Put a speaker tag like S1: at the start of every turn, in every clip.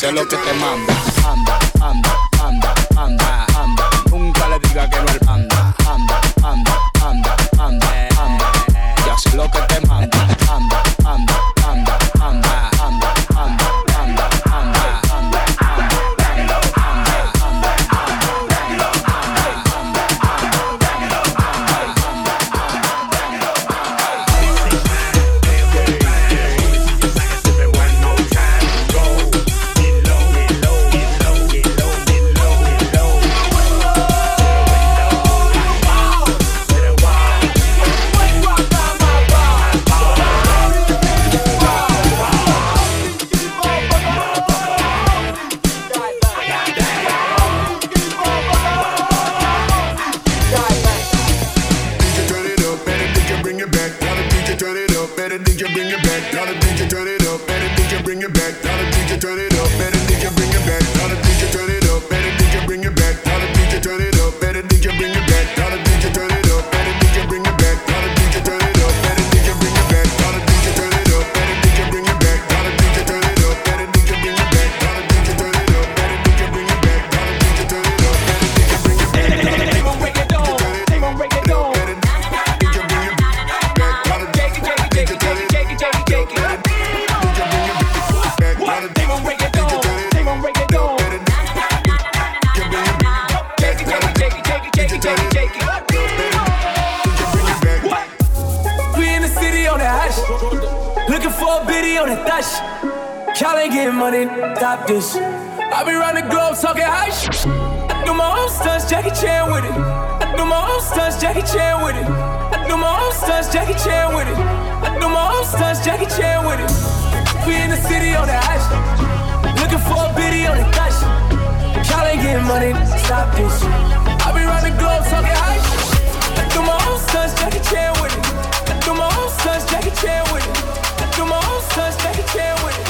S1: sé lo que te manda.
S2: better
S3: than your can't top this. I be round the globe talking high shit. I do my own stunts, Jackie Chan with it. I do my own stunts, Jackie Chan with it. I do my own stunts, Jackie Chan with it. I do my own stunts, Jackie Chan with it. We in the city on the high shit. Looking for a biddy on the thot. Y'all ain't getting money, stop this. I be round the globe talking high shit. I do my own stunts, Jackie Chan with it. I do my own stunts, Jackie Chan with it. I do my own stunts, Jackie Chan with it.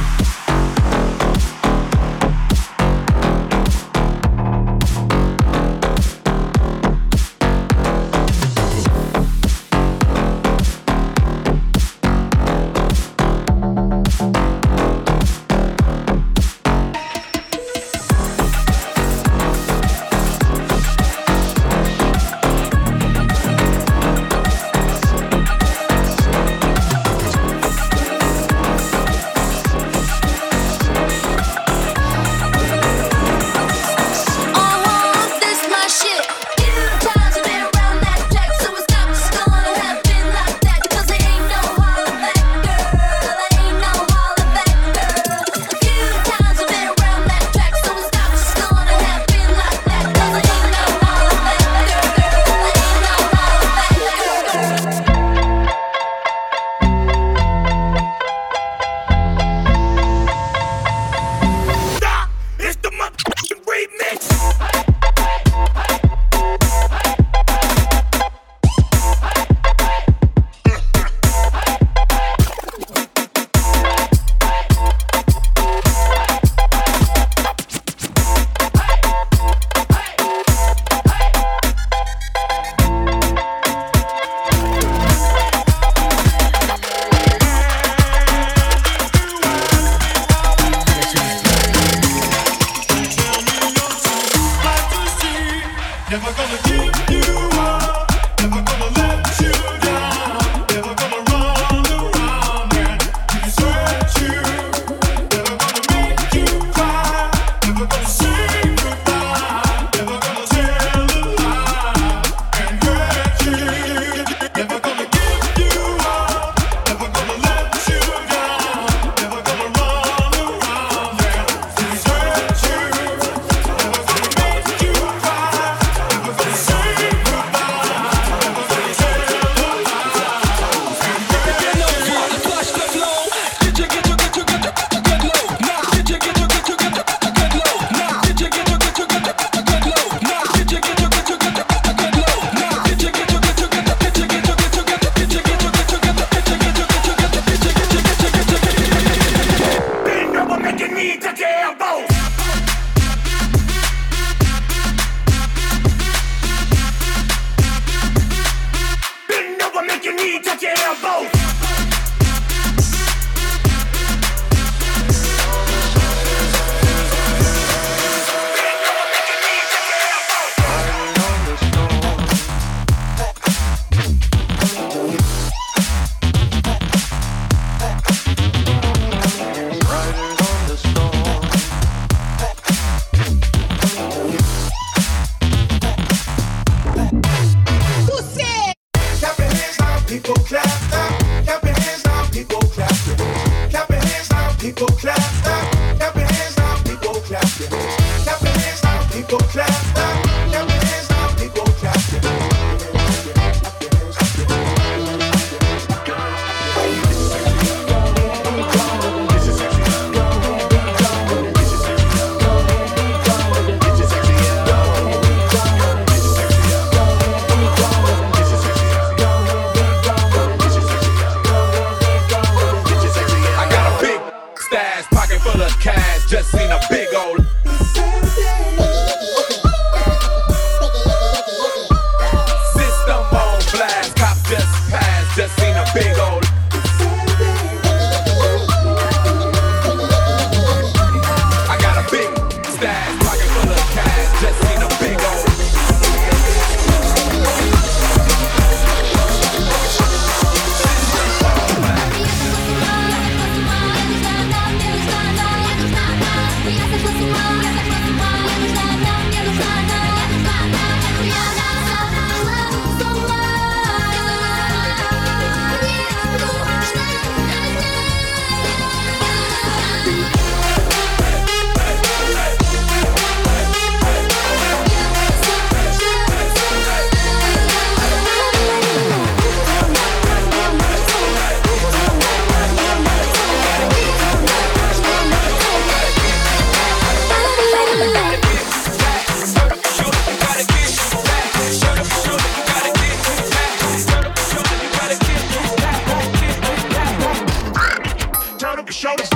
S2: shoulders.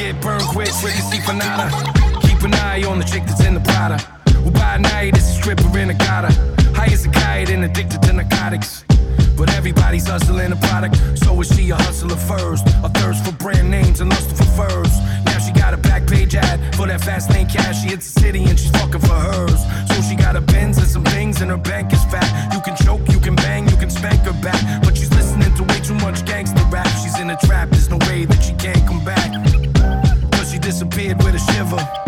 S2: Get
S4: burned quick, fricassee for nada. Keep an eye on the chick that's in the Prada. Well, by night, it's a stripper in a gotta. High as a kite and addicted to narcotics. But everybody's hustling a product, so is she a hustler first? A thirst for brand names and lust for furs. Now she got a back page ad for that fast lane cash. She hits the city and she's fucking for hers. So she got a Benz and some things, and her bank is fat. You can choke, you can bang, you can spank her back. But she's listening to way too much gangster rap. She's in a trap, there's
S5: lover.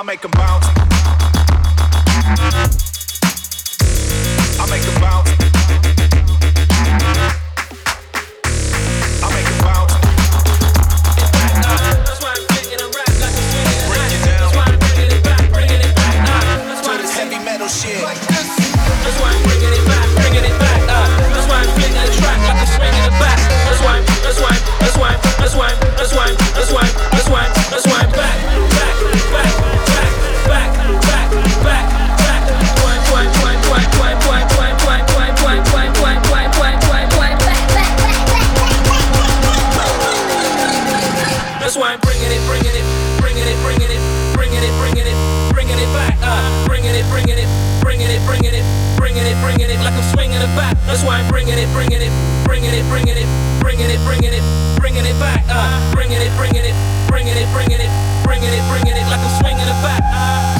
S5: I
S6: make them bounce.
S4: Bringing it, bringing it, back. Uh, bringing it, bringing it, bringing it, bringing it, bringing it, bringing it, like I'm swinging it back. Uh,